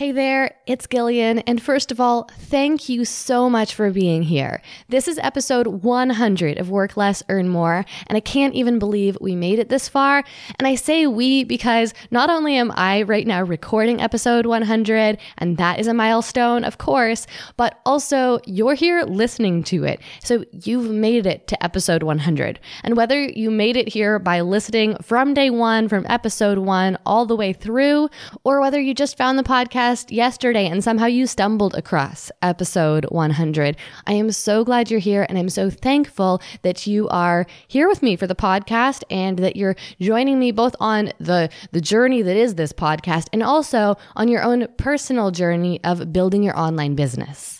Hey there, it's Gillian, and first of all, thank you so much for being here. This is episode 100 of Work Less, Earn More, and I can't even believe we made it this far. And I say we because not only am I right now recording episode 100, and that is a milestone, of course, but also you're here listening to it. So you've made it to episode 100. And whether you made it here by listening from day one, from episode one, all the way through, or whether you just found the podcast, yesterday and somehow you stumbled across episode 100. I am so glad you're here and I'm so thankful that you are here with me for the podcast and that you're joining me both on the the journey that is this podcast and also on your own personal journey of building your online business.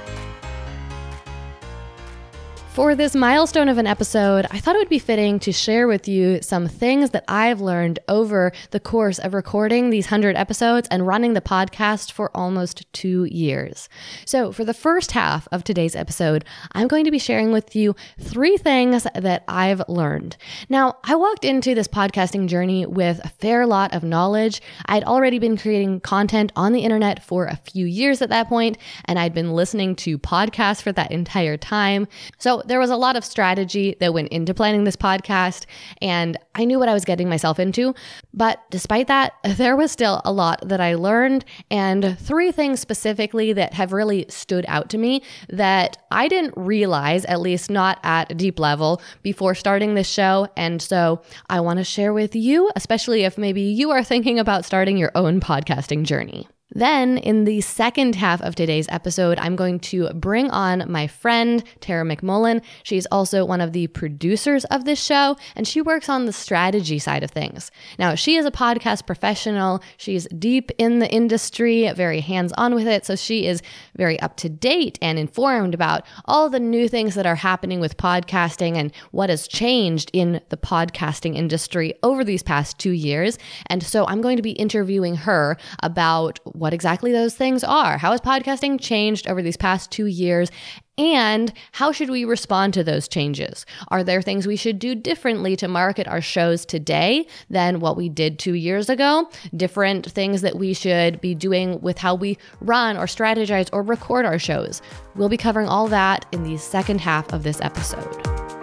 For this milestone of an episode, I thought it would be fitting to share with you some things that I've learned over the course of recording these 100 episodes and running the podcast for almost two years. So, for the first half of today's episode, I'm going to be sharing with you three things that I've learned. Now, I walked into this podcasting journey with a fair lot of knowledge. I'd already been creating content on the internet for a few years at that point, and I'd been listening to podcasts for that entire time. So, there was a lot of strategy that went into planning this podcast, and I knew what I was getting myself into. But despite that, there was still a lot that I learned, and three things specifically that have really stood out to me that I didn't realize, at least not at a deep level, before starting this show. And so I want to share with you, especially if maybe you are thinking about starting your own podcasting journey. Then, in the second half of today's episode, I'm going to bring on my friend, Tara McMullin. She's also one of the producers of this show, and she works on the strategy side of things. Now, she is a podcast professional. She's deep in the industry, very hands on with it. So she is very up to date and informed about all the new things that are happening with podcasting and what has changed in the podcasting industry over these past two years. And so I'm going to be interviewing her about what exactly those things are. How has podcasting changed over these past two years? And how should we respond to those changes? Are there things we should do differently to market our shows today than what we did two years ago? Different things that we should be doing with how we run or strategize or record our shows? We'll be covering all that in the second half of this episode.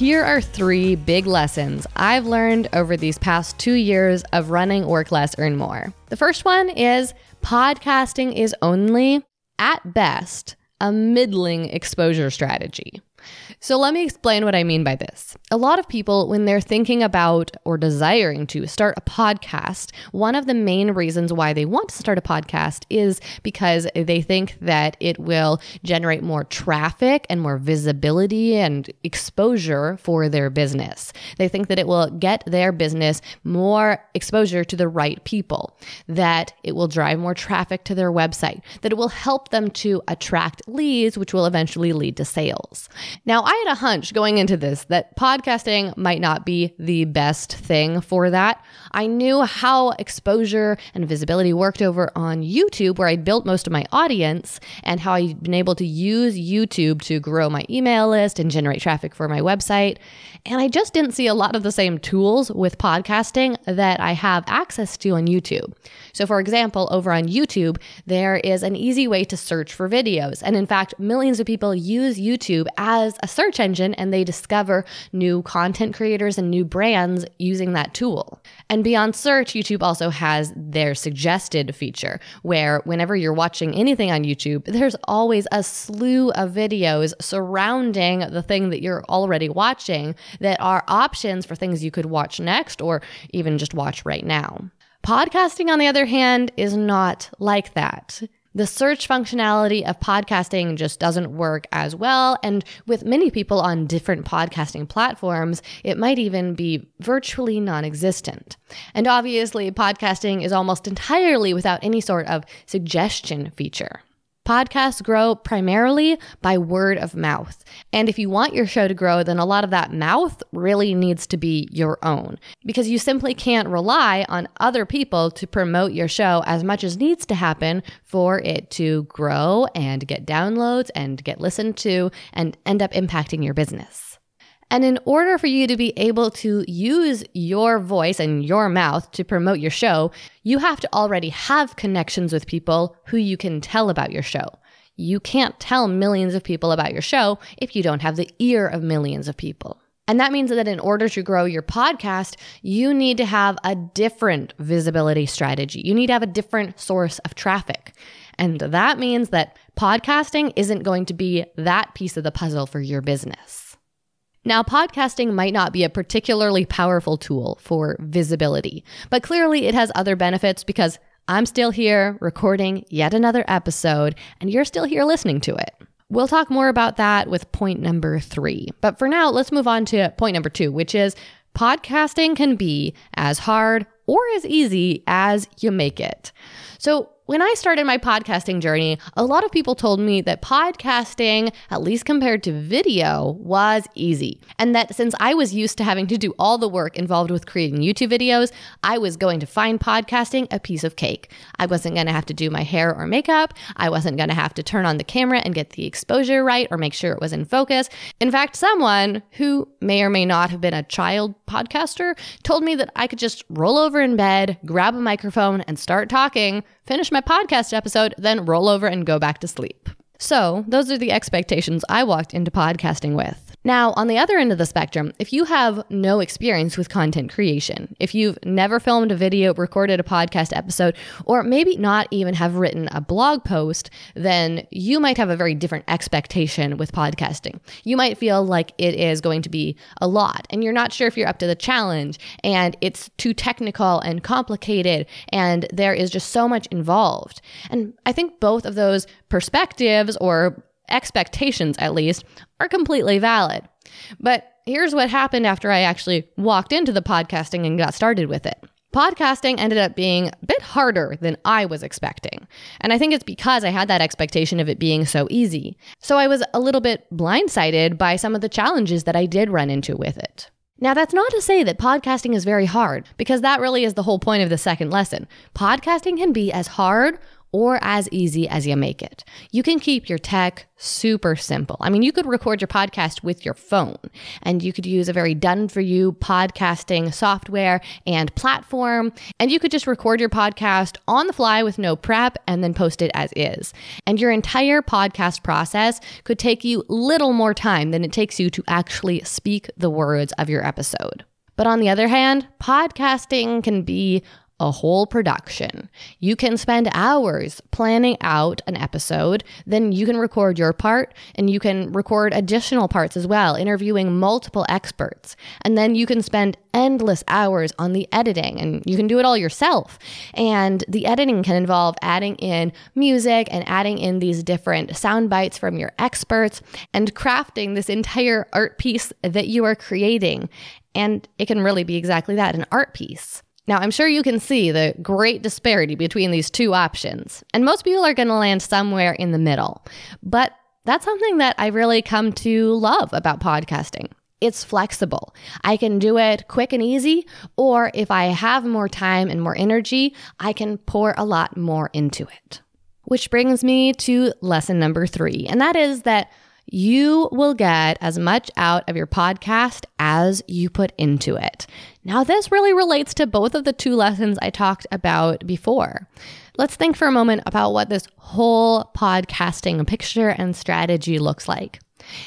Here are three big lessons I've learned over these past two years of running Work Less, Earn More. The first one is podcasting is only, at best, a middling exposure strategy. So, let me explain what I mean by this. A lot of people, when they're thinking about or desiring to start a podcast, one of the main reasons why they want to start a podcast is because they think that it will generate more traffic and more visibility and exposure for their business. They think that it will get their business more exposure to the right people, that it will drive more traffic to their website, that it will help them to attract leads, which will eventually lead to sales. Now, I had a hunch going into this that podcasting might not be the best thing for that. I knew how exposure and visibility worked over on YouTube, where I built most of my audience, and how I'd been able to use YouTube to grow my email list and generate traffic for my website. And I just didn't see a lot of the same tools with podcasting that I have access to on YouTube. So, for example, over on YouTube, there is an easy way to search for videos. And in fact, millions of people use YouTube as a search engine and they discover new content creators and new brands using that tool. And beyond search, YouTube also has their suggested feature where whenever you're watching anything on YouTube, there's always a slew of videos surrounding the thing that you're already watching that are options for things you could watch next or even just watch right now. Podcasting, on the other hand, is not like that. The search functionality of podcasting just doesn't work as well. And with many people on different podcasting platforms, it might even be virtually non existent. And obviously, podcasting is almost entirely without any sort of suggestion feature. Podcasts grow primarily by word of mouth. And if you want your show to grow, then a lot of that mouth really needs to be your own because you simply can't rely on other people to promote your show as much as needs to happen for it to grow and get downloads and get listened to and end up impacting your business. And in order for you to be able to use your voice and your mouth to promote your show, you have to already have connections with people who you can tell about your show. You can't tell millions of people about your show if you don't have the ear of millions of people. And that means that in order to grow your podcast, you need to have a different visibility strategy. You need to have a different source of traffic. And that means that podcasting isn't going to be that piece of the puzzle for your business. Now, podcasting might not be a particularly powerful tool for visibility, but clearly it has other benefits because I'm still here recording yet another episode, and you're still here listening to it. We'll talk more about that with point number three. But for now, let's move on to point number two, which is podcasting can be as hard or as easy as you make it. So, when I started my podcasting journey, a lot of people told me that podcasting, at least compared to video, was easy. And that since I was used to having to do all the work involved with creating YouTube videos, I was going to find podcasting a piece of cake. I wasn't going to have to do my hair or makeup. I wasn't going to have to turn on the camera and get the exposure right or make sure it was in focus. In fact, someone who may or may not have been a child podcaster told me that I could just roll over in bed, grab a microphone, and start talking finish my podcast episode, then roll over and go back to sleep. So, those are the expectations I walked into podcasting with. Now, on the other end of the spectrum, if you have no experience with content creation, if you've never filmed a video, recorded a podcast episode, or maybe not even have written a blog post, then you might have a very different expectation with podcasting. You might feel like it is going to be a lot, and you're not sure if you're up to the challenge, and it's too technical and complicated, and there is just so much involved. And I think both of those perspectives or expectations at least, are completely valid. But here's what happened after I actually walked into the podcasting and got started with it. Podcasting ended up being a bit harder than I was expecting. And I think it's because I had that expectation of it being so easy. So I was a little bit blindsided by some of the challenges that I did run into with it. Now, that's not to say that podcasting is very hard, because that really is the whole point of the second lesson. Podcasting can be as hard or as easy as you make it. You can keep your tech super simple. I mean, you could record your podcast with your phone and you could use a very done for you podcasting software and platform. And you could just record your podcast on the fly with no prep and then post it as is. And your entire podcast process could take you little more time than it takes you to actually speak the words of your episode. But on the other hand, podcasting can be a whole production. You can spend hours planning out an episode, then you can record your part and you can record additional parts as well, interviewing multiple experts. And then you can spend endless hours on the editing and you can do it all yourself. And the editing can involve adding in music and adding in these different sound bites from your experts and crafting this entire art piece that you are creating. And it can really be exactly that an art piece. Now, I'm sure you can see the great disparity between these two options, and most people are going to land somewhere in the middle. But that's something that I really come to love about podcasting. It's flexible. I can do it quick and easy, or if I have more time and more energy, I can pour a lot more into it. Which brings me to lesson number three, and that is that you will get as much out of your podcast as you put into it. Now, this really relates to both of the two lessons I talked about before. Let's think for a moment about what this whole podcasting picture and strategy looks like.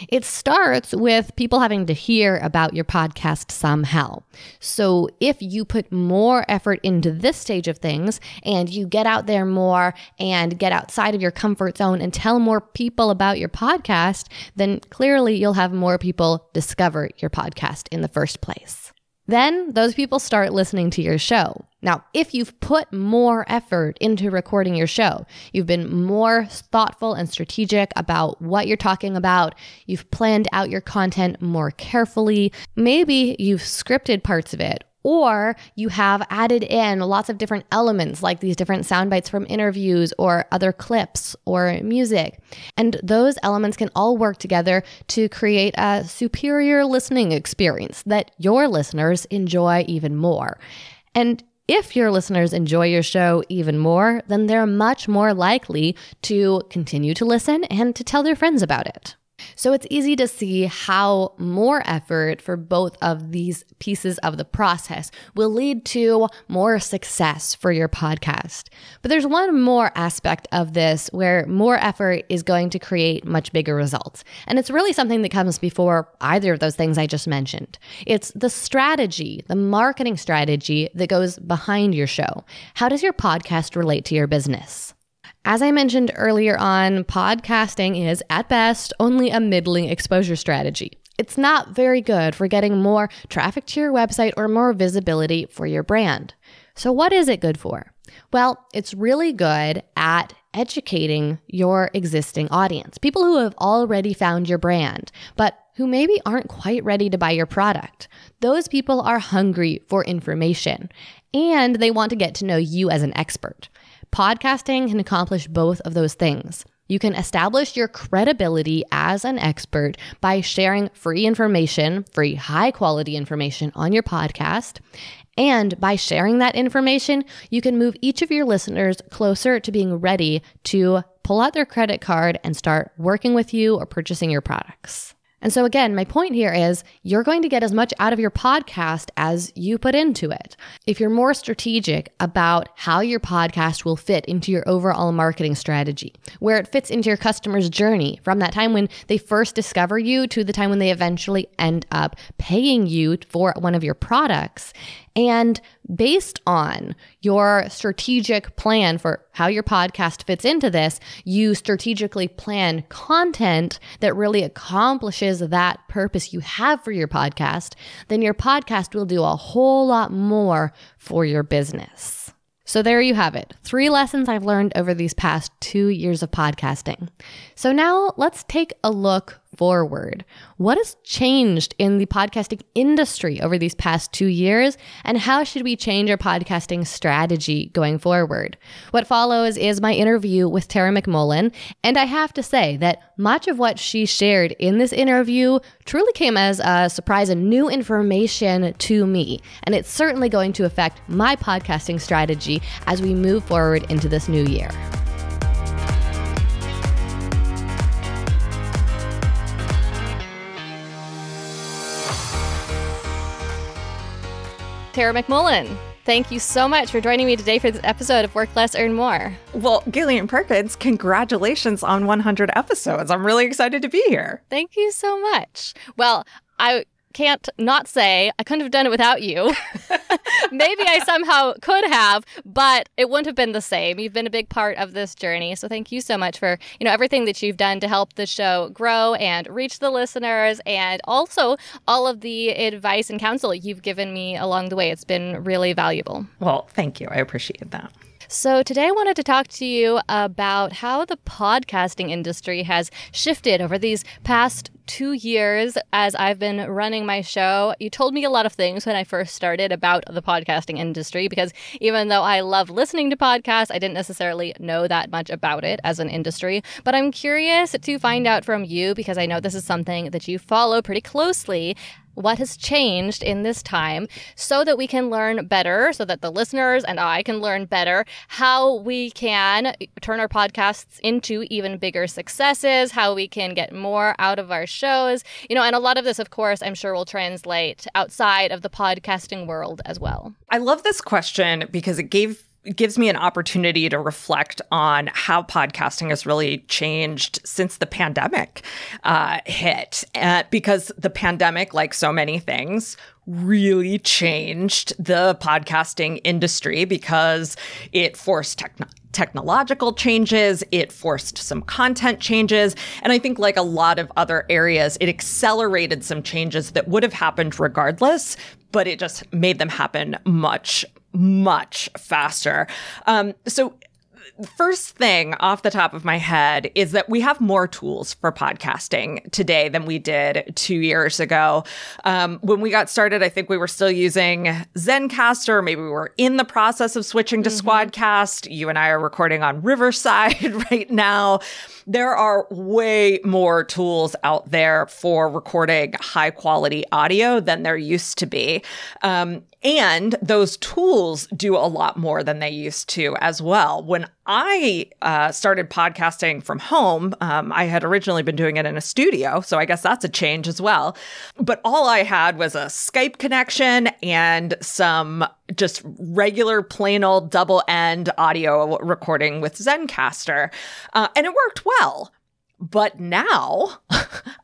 It starts with people having to hear about your podcast somehow. So if you put more effort into this stage of things and you get out there more and get outside of your comfort zone and tell more people about your podcast, then clearly you'll have more people discover your podcast in the first place. Then those people start listening to your show. Now, if you've put more effort into recording your show, you've been more thoughtful and strategic about what you're talking about, you've planned out your content more carefully, maybe you've scripted parts of it, or you have added in lots of different elements like these different sound bites from interviews or other clips or music. And those elements can all work together to create a superior listening experience that your listeners enjoy even more. And if your listeners enjoy your show even more, then they're much more likely to continue to listen and to tell their friends about it. So it's easy to see how more effort for both of these pieces of the process will lead to more success for your podcast. But there's one more aspect of this where more effort is going to create much bigger results. And it's really something that comes before either of those things I just mentioned. It's the strategy, the marketing strategy that goes behind your show. How does your podcast relate to your business? As I mentioned earlier on, podcasting is at best only a middling exposure strategy. It's not very good for getting more traffic to your website or more visibility for your brand. So, what is it good for? Well, it's really good at educating your existing audience, people who have already found your brand, but who maybe aren't quite ready to buy your product. Those people are hungry for information and they want to get to know you as an expert. Podcasting can accomplish both of those things. You can establish your credibility as an expert by sharing free information, free high quality information on your podcast. And by sharing that information, you can move each of your listeners closer to being ready to pull out their credit card and start working with you or purchasing your products. And so, again, my point here is you're going to get as much out of your podcast as you put into it. If you're more strategic about how your podcast will fit into your overall marketing strategy, where it fits into your customer's journey from that time when they first discover you to the time when they eventually end up paying you for one of your products, and based on your strategic plan for how your podcast fits into this, you strategically plan content that really accomplishes that purpose you have for your podcast, then your podcast will do a whole lot more for your business. So there you have it. Three lessons I've learned over these past two years of podcasting. So now let's take a look forward. What has changed in the podcasting industry over these past two years, and how should we change our podcasting strategy going forward? What follows is my interview with Tara McMullin. and I have to say that much of what she shared in this interview truly came as a surprise and new information to me, and it's certainly going to affect my podcasting strategy as we move forward into this new year. Tara McMullin. Thank you so much for joining me today for this episode of Work Less, Earn More. Well, Gillian Perkins, congratulations on 100 episodes. I'm really excited to be here. Thank you so much. Well, I can't not say I couldn't have done it without you. Maybe I somehow could have, but it wouldn't have been the same. You've been a big part of this journey. So thank you so much for, you know, everything that you've done to help the show grow and reach the listeners and also all of the advice and counsel you've given me along the way. It's been really valuable. Well, thank you. I appreciate that. So, today I wanted to talk to you about how the podcasting industry has shifted over these past two years as I've been running my show. You told me a lot of things when I first started about the podcasting industry because even though I love listening to podcasts, I didn't necessarily know that much about it as an industry. But I'm curious to find out from you because I know this is something that you follow pretty closely what has changed in this time so that we can learn better, so that the listeners and I can learn better how we can turn our podcasts into even bigger successes, how we can get more out of our shows. You know, and a lot of this, of course, I'm sure will translate outside of the podcasting world as well. I love this question because it gave gives me an opportunity to reflect on how podcasting has really changed since the pandemic uh, hit. Uh, because the pandemic, like so many things, really changed the podcasting industry because it forced technological changes, it forced some content changes, and I think, like a lot of other areas, it accelerated some changes that would have happened regardless, but it just made them happen much, much faster. Um, so, first thing off the top of my head is that we have more tools for podcasting today than we did two years ago. Um, when we got started, I think we were still using Zencastr. Maybe we were in the process of switching to mm-hmm. Squadcast. You and I are recording on Riverside right now. There are way more tools out there for recording high quality audio than there used to be. Um, and those tools do a lot more than they used to as well. When I uh, started podcasting from home, um, I had originally been doing it in a studio. So I guess that's a change as well. But all I had was a Skype connection and some just regular plain old double end audio recording with Zencastr. Uh, and it worked well. But now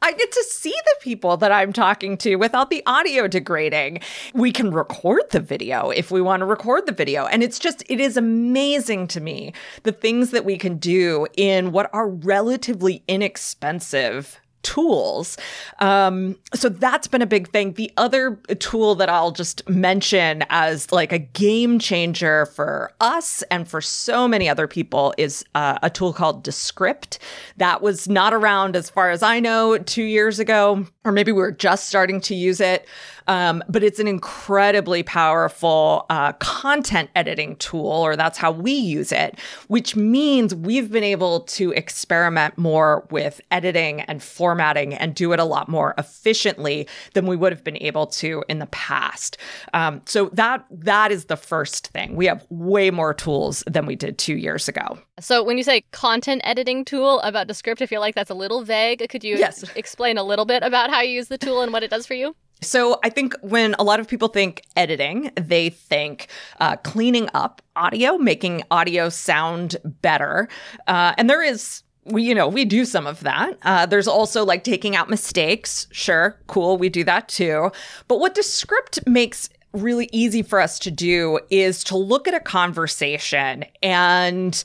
I get to see the people that I'm talking to without the audio degrading. We can record the video if we want to record the video. And it's just, it is amazing to me the things that we can do in what are relatively inexpensive tools. Um, so that's been a big thing. The other tool that I'll just mention as like a game changer for us and for so many other people is uh, a tool called Descript. That was not around as far as I know two years ago, or maybe we were just starting to use it. Um, but it's an incredibly powerful uh, content editing tool, or that's how we use it, which means we've been able to experiment more with editing and formatting and do it a lot more efficiently than we would have been able to in the past. Um, so that that is the first thing. We have way more tools than we did two years ago. So when you say content editing tool about Descript, I feel like that's a little vague. Could you yes. explain a little bit about how you use the tool and what it does for you? So I think when a lot of people think editing, they think uh, cleaning up audio, making audio sound better. Uh, and there is we you know we do some of that. Uh, there's also like taking out mistakes. Sure cool we do that too. But what descript makes really easy for us to do is to look at a conversation and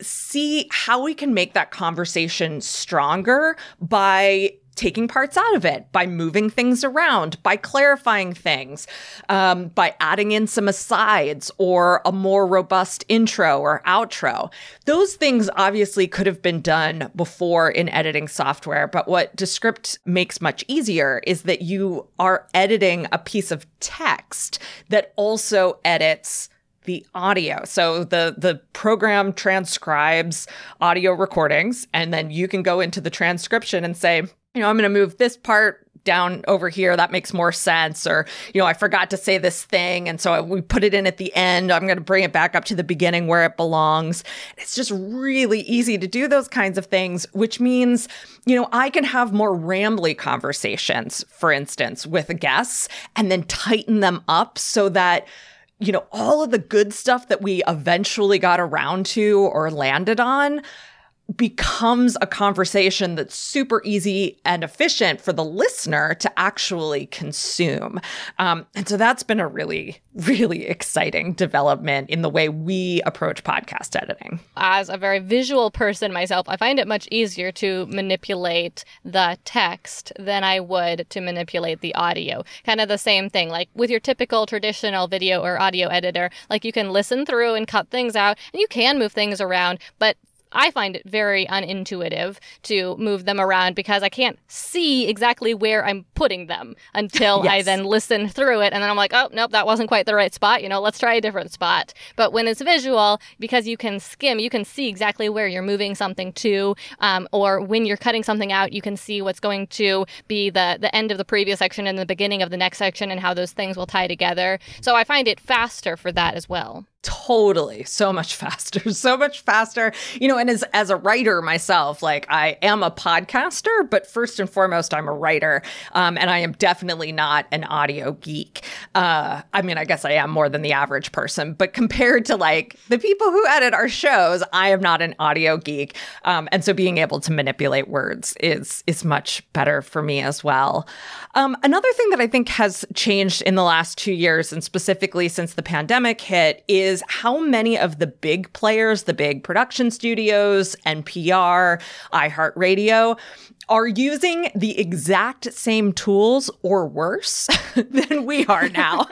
see how we can make that conversation stronger by taking parts out of it, by moving things around, by clarifying things, um, by adding in some asides or a more robust intro or outro. Those things obviously could have been done before in editing software, but what Descript makes much easier is that you are editing a piece of text that also edits the audio. So the the program transcribes audio recordings and then you can go into the transcription and say, you know, I'm going to move this part down over here. That makes more sense. Or, you know, I forgot to say this thing. And so we put it in at the end. I'm going to bring it back up to the beginning where it belongs. It's just really easy to do those kinds of things, which means, you know, I can have more rambly conversations, for instance, with guests and then tighten them up so that you know, all of the good stuff that we eventually got around to or landed on becomes a conversation that's super easy and efficient for the listener to actually consume. Um, and so that's been a really, really exciting development in the way we approach podcast editing. As a very visual person myself, I find it much easier to manipulate the text than I would to manipulate the audio. Kind of the same thing. Like with your typical traditional video or audio editor, like you can listen through and cut things out and you can move things around, but I find it very unintuitive to move them around because I can't see exactly where I'm putting them until yes. I then listen through it. And then I'm like, oh, nope, that wasn't quite the right spot. You know, let's try a different spot. But when it's visual, because you can skim, you can see exactly where you're moving something to. Um, or when you're cutting something out, you can see what's going to be the, the end of the previous section and the beginning of the next section and how those things will tie together. So I find it faster for that as well totally so much faster so much faster. You know and as as a writer myself like i am a podcaster but first and foremost i'm a writer um, and i am definitely not an audio geek. Uh, i mean i guess i am more than the average person but compared to like the people who edit our shows i am not an audio geek. Um, and so being able to manipulate words is is much better for me as well. Um, another thing that i think has changed in the last two years and specifically since the pandemic hit is is how many of the big players, the big production studios, NPR, iHeartRadio, are using the exact same tools or worse than we are now.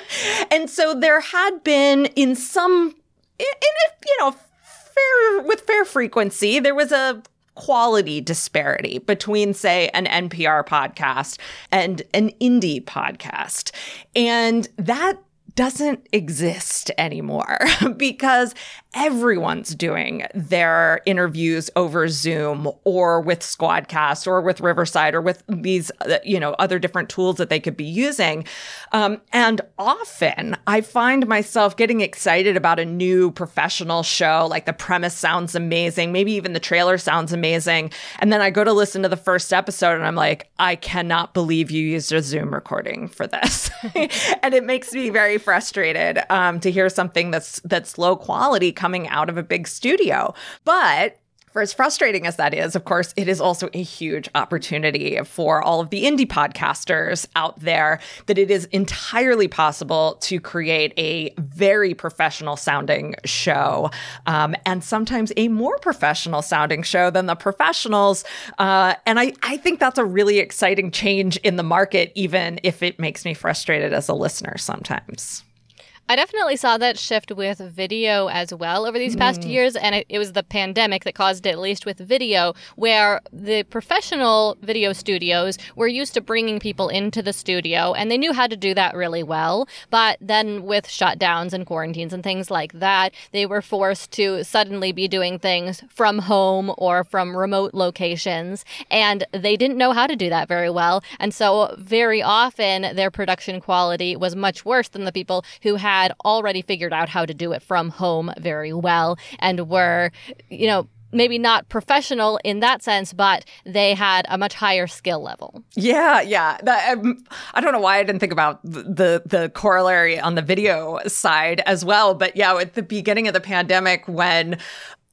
and so there had been in some in, in you know fair with fair frequency there was a quality disparity between, say, an NPR podcast and an indie podcast. And that doesn't exist anymore because everyone's doing their interviews over Zoom or with Squadcast or with Riverside or with these, uh, you know, other different tools that they could be using. Um, and often I find myself getting excited about a new professional show, like the premise sounds amazing, maybe even the trailer sounds amazing. And then I go to listen to the first episode and I'm like, I cannot believe you used a Zoom recording for this. and it makes me very frustrated um, to hear something that's that's low quality coming out of a big studio. But for as frustrating as that is, of course, it is also a huge opportunity for all of the indie podcasters out there that it is entirely possible to create a very professional sounding show um, and sometimes a more professional sounding show than the professionals. Uh, and I, I think that's a really exciting change in the market, even if it makes me frustrated as a listener sometimes. I definitely saw that shift with video as well over these past mm. years. And it, it, was the pandemic that caused it, at least with video, where the professional video studios were used to bringing people into the studio and they knew how to do that really well. But then with shutdowns and quarantines and things like that, they were forced to suddenly be doing things from home or from remote locations. And they didn't know how to do that very well. And so very often their production quality was much worse than the people who had had already figured out how to do it from home very well and were, you know, maybe not professional in that sense, but they had a much higher skill level. Yeah, yeah. That, um, I don't know why I didn't think about the the corollary on the video side as well, but yeah, at the beginning of the pandemic when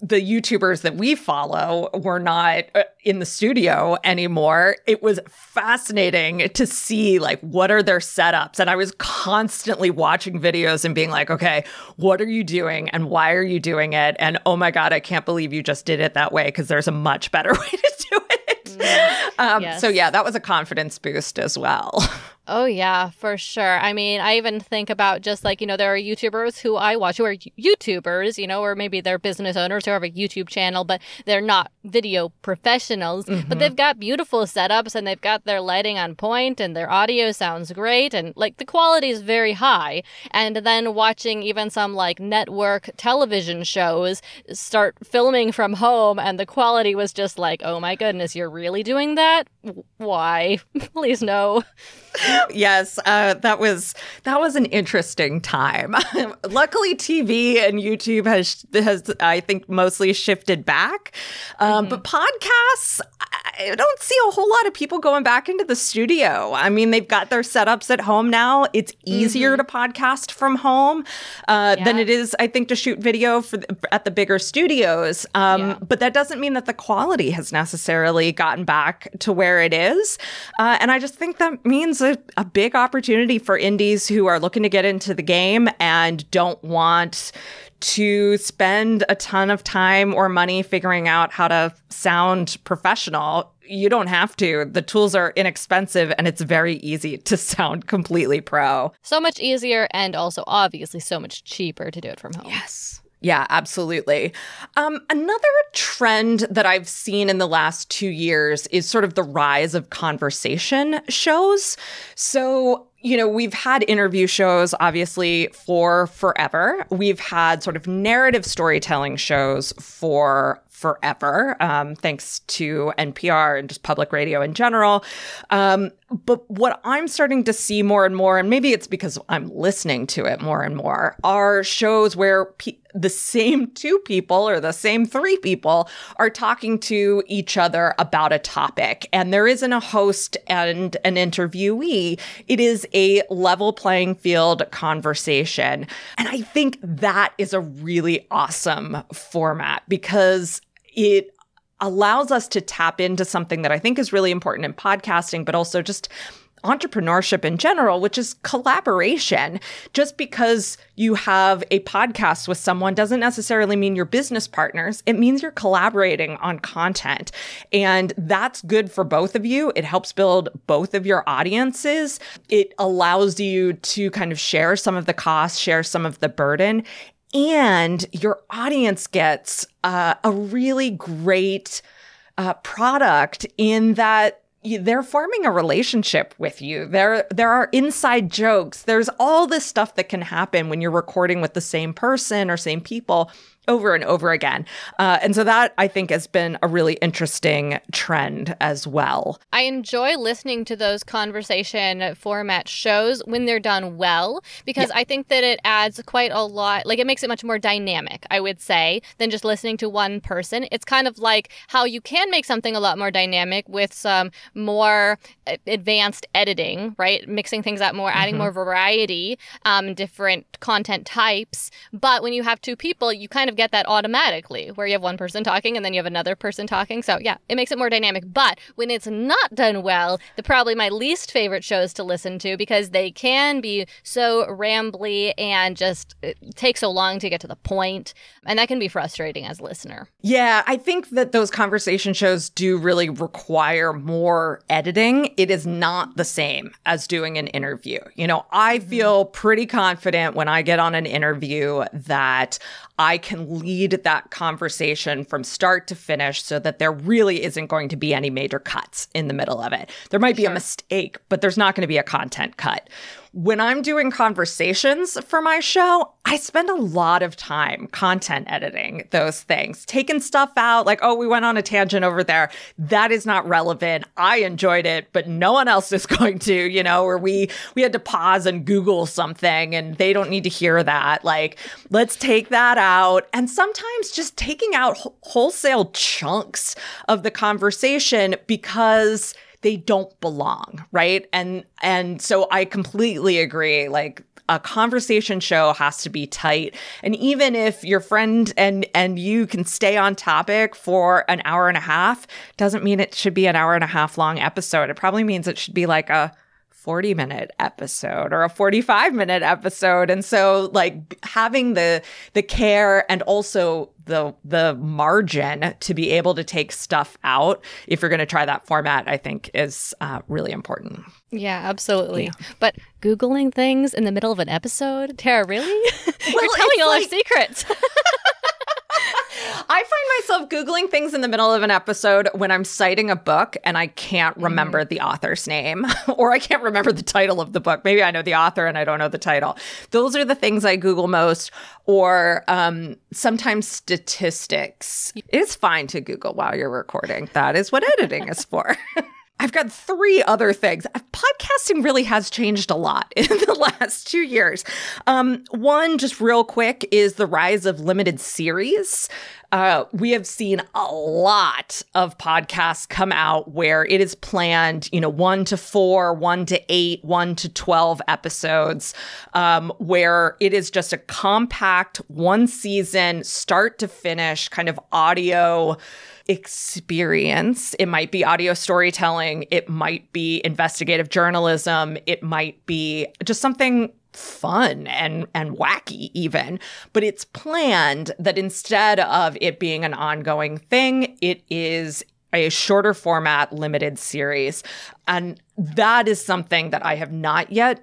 the YouTubers that we follow were not uh, in the studio anymore. It was fascinating to see like what are their setups and I was constantly watching videos and being like, "Okay, what are you doing and why are you doing it?" And oh my god, I can't believe you just did it that way because there's a much better way to do it. Mm, um, yes. so yeah, that was a confidence boost as well. Oh, yeah, for sure. I mean, I even think about just like, you know, there are YouTubers who I watch who are YouTubers, you know, or maybe they're business owners who have a YouTube channel, but they're not video professionals. Mm-hmm. But they've got beautiful setups and they've got their lighting on point and their audio sounds great and like the quality is very high. And then watching even some like network television shows start filming from home and the quality was just like, oh my goodness, you're really doing that? Why? Please no. yes, uh, that was that was an interesting time. Luckily, TV and YouTube has has I think mostly shifted back, um, mm-hmm. but podcasts. I don't see a whole lot of people going back into the studio. I mean, they've got their setups at home now. It's easier mm-hmm. to podcast from home uh, yeah. than it is, I think, to shoot video for the, at the bigger studios. Um, yeah. But that doesn't mean that the quality has necessarily gotten back to where it is. Uh, and I just think that means a, a big opportunity for indies who are looking to get into the game and don't want to spend a ton of time or money figuring out how to sound professional. You don't have to. The tools are inexpensive and it's very easy to sound completely pro. So much easier and also obviously so much cheaper to do it from home. Yes. Yeah, absolutely. Um, another trend that I've seen in the last two years is sort of the rise of conversation shows. So, you know, we've had interview shows obviously for forever. We've had sort of narrative storytelling shows for forever, um, thanks to NPR and just public radio in general. Um, but what I'm starting to see more and more, and maybe it's because I'm listening to it more and more, are shows where pe- the same two people or the same three people are talking to each other about a topic. And there isn't a host and an interviewee, it is a level playing field conversation. And I think that is a really awesome format because it allows us to tap into something that I think is really important in podcasting, but also just entrepreneurship in general, which is collaboration. Just because you have a podcast with someone doesn't necessarily mean you're business partners. It means you're collaborating on content. And that's good for both of you. It helps build both of your audiences. It allows you to kind of share some of the costs, share some of the burden and your audience gets uh, a really great uh, product in that they're forming a relationship with you. There, there are inside jokes. There's all this stuff that can happen when you're recording with the same person or same people over and over again. Uh, and so that I think has been a really interesting trend as well. I enjoy listening to those conversation format shows when they're done well because yeah. I think that it adds quite a lot, like it makes it much more dynamic, I would say, than just listening to one person. It's kind of like how you can make something a lot more dynamic with some more uh, advanced editing, right? Mixing things up more, adding mm-hmm. more variety, um, different content types. But when you have two people, you kind of of get that automatically where you have one person talking and then you have another person talking. So, yeah, it makes it more dynamic. But when it's not done well, they're probably my least favorite shows to listen to because they can be so rambly and just take so long to get to the point, And that can be frustrating as a listener. Yeah, I think that those conversation shows do really require more editing. It is not the same as doing an interview. You know, I mm-hmm. feel pretty confident when I get on an interview that I can lead that conversation from start to finish so that there really isn't going to be any major cuts in the middle of it. There might be sure. a mistake, but there's not going to be a content cut when I'm doing conversations for my show, I spend a lot of time content editing those things, taking stuff out like, oh, we went on a tangent over there. That is not relevant. I enjoyed it, but no one else is going to, you know, or we we had to pause and Google something and they don't need to hear that. Like, let's take that out. And sometimes just taking out wh- wholesale chunks of the conversation because they don't belong, right? And and so I completely agree like a conversation show has to be tight and even if your friend and and you can stay on topic for an hour and a half doesn't mean it should be an hour and a half long episode it probably means it should be like a 40 minute episode or a 45 minute episode. And so like having the the care and also the the margin to be able to take stuff out if you're going to try that format i think is uh, really important. Yeah absolutely. Yeah. but googling things in the middle of an episode? Tara really? Well, you're telling all like- our secrets I find myself Googling things in the middle of an episode when I'm citing a book and I can't remember mm. the author's name or I can't remember the title of the book. Maybe I know the author and I don't know the title. Those are the things I Google most, or um, sometimes statistics. It's fine to Google while you're recording. That is what editing is for. I've got three other things. Podcasting really has changed a lot in the last two years. Um, one, just real quick, is the rise of limited series. Uh, we have seen a lot of podcasts come out where it is planned, you know, one to four, one to eight, one to 12 episodes, um, where it is just a compact one season, start to finish kind of audio experience. It might be audio storytelling, it might be investigative journalism, it might be just something fun and and wacky even. But it's planned that instead of it being an ongoing thing it is a shorter format limited series. And that is something that i have not yet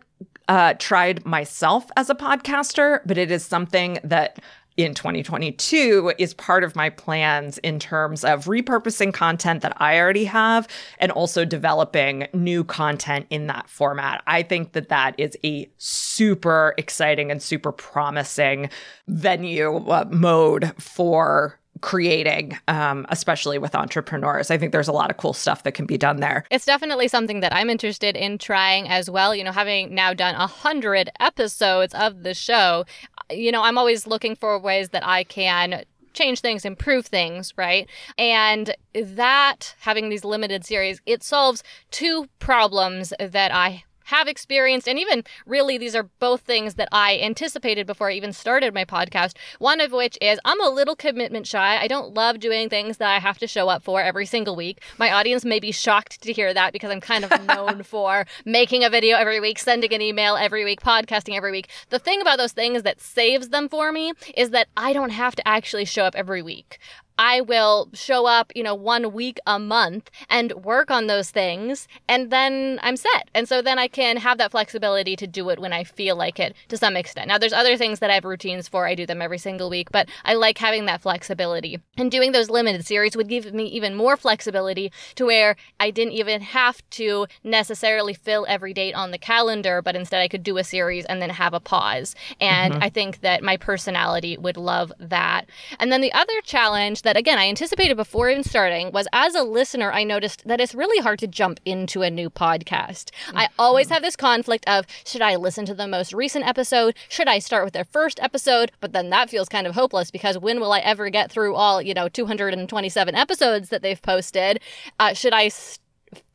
uh, tried myself as a podcaster but it is something that in 2022 is part of my plans in terms of repurposing content that I already have and also developing new content in that format. I think that that is a super exciting and super promising venue uh, mode for creating, um, especially with entrepreneurs. I think there's a lot of cool stuff that can be done there. It's definitely something that I'm interested in trying as well. You know, having now done a hundred episodes of the show, you know, I'm always looking for ways that I can change things, improve things, right? And that having these limited series, it solves two problems that I have experienced, and even really, these are both things that I anticipated before I even started my podcast. One of which is I'm a little commitment shy. I don't love doing things that I have to show up for every single week. My audience may be shocked to hear that because I'm kind of known for making a video every week, sending an email every week, podcasting every week. The thing about those things that saves them for me is that I don't have to actually show up every week. I will show up, you know, one week a month and work on those things, and then I'm set. And so then I can have that flexibility to do it when I feel like it to some extent. Now, there's other things that I have routines for. I do them every single week, but I like having that flexibility. And doing those limited series would give me even more flexibility to where I didn't even have to necessarily fill every date on the calendar, but instead I could do a series and then have a pause. And mm-hmm. I think that my personality would love that. And then the other challenge that, again, I anticipated before even starting was as a listener, I noticed that it's really hard to jump into a new podcast. Mm-hmm. I always have this conflict of should I listen to the most recent episode? Should I start with their first episode? But then that feels kind of hopeless because when will I ever get through all, you know, 227 episodes that they've posted? Uh, should I st-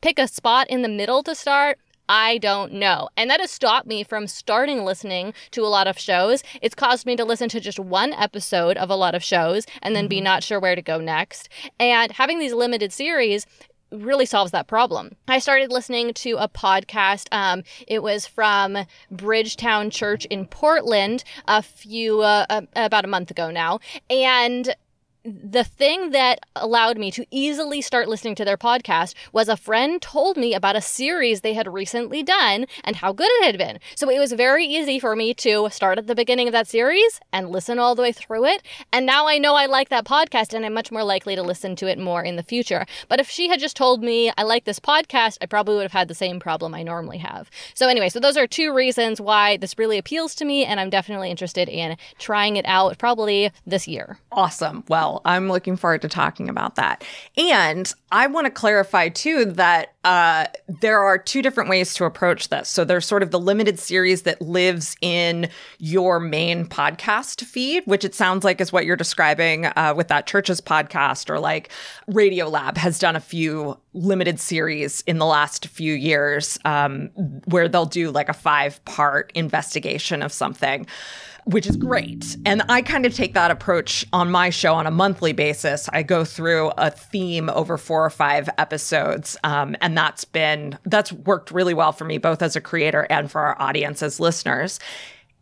pick a spot in the middle to start? I don't know. And that has stopped me from starting listening to a lot of shows. It's caused me to listen to just one episode of a lot of shows and then mm-hmm. be not sure where to go next. And having these limited series really solves that problem. I started listening to a podcast. Um, it was from Bridgetown Church in Portland a few, uh, uh, about a month ago now. And the thing that allowed me to easily start listening to their podcast was a friend told me about a series they had recently done and how good it had been. So it was very easy for me to start at the beginning of that series and listen all the way through it. And now I know I like that podcast and I'm much more likely to listen to it more in the future. But if she had just told me I like this podcast, I probably would have had the same problem I normally have. So anyway, so those are two reasons why this really appeals to me and I'm definitely interested in trying it out probably this year. Awesome. Well, I'm looking forward to talking about that. And I want to clarify too that uh, there are two different ways to approach this. So there's sort of the limited series that lives in your main podcast feed, which it sounds like is what you're describing uh, with that church's podcast, or like Radiolab has done a few limited series in the last few years um, where they'll do like a five part investigation of something which is great. And I kind of take that approach on my show on a monthly basis. I go through a theme over four or five episodes. Um, and that's been, that's worked really well for me, both as a creator and for our audience as listeners.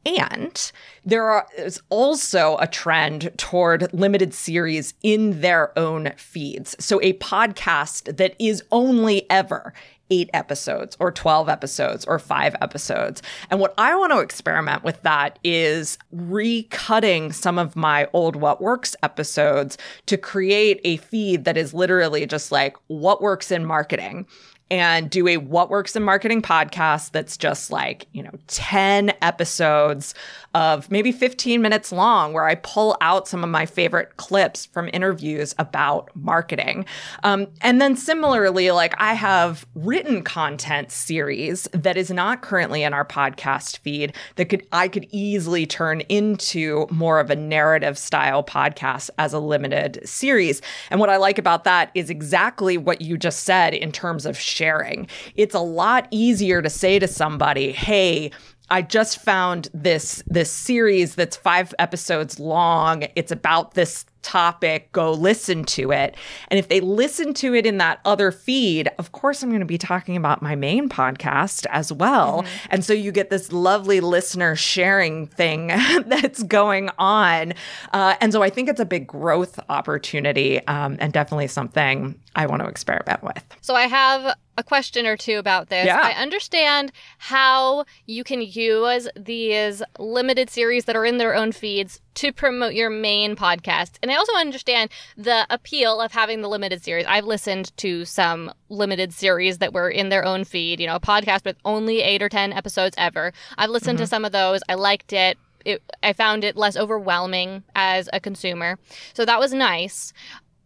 And there is also a trend toward limited series in their own feeds. So a podcast that is only ever eight episodes or 12 episodes or five episodes. And what I want to experiment with that is recutting some of my old What Works episodes to create a feed that is literally just like what works in marketing and do a What Works in Marketing podcast that's just like, you know, 10 episodes of maybe 15 minutes long where I pull out some of my favorite clips from interviews about marketing. Um, and then similarly, like I have written content series that is not currently in our podcast feed that could I could easily turn into more of a narrative style podcast as a limited series. And what I like about that is exactly what you just said in terms of sharing. It's a lot easier to say to somebody, hey, I just found this this series that's 5 episodes long. It's about this topic, go listen to it. And if they listen to it in that other feed, of course, I'm going to be talking about my main podcast as well. Mm-hmm. And so you get this lovely listener sharing thing that's going on. Uh, and so I think it's a big growth opportunity um, and definitely something I want to experiment with. So I have a question or two about this. Yeah. I understand how you can use these limited series that are in their own feeds to promote your main podcast. And I also understand the appeal of having the limited series. I've listened to some limited series that were in their own feed, you know, a podcast with only eight or 10 episodes ever. I've listened mm-hmm. to some of those. I liked it. It, I found it less overwhelming as a consumer. So that was nice.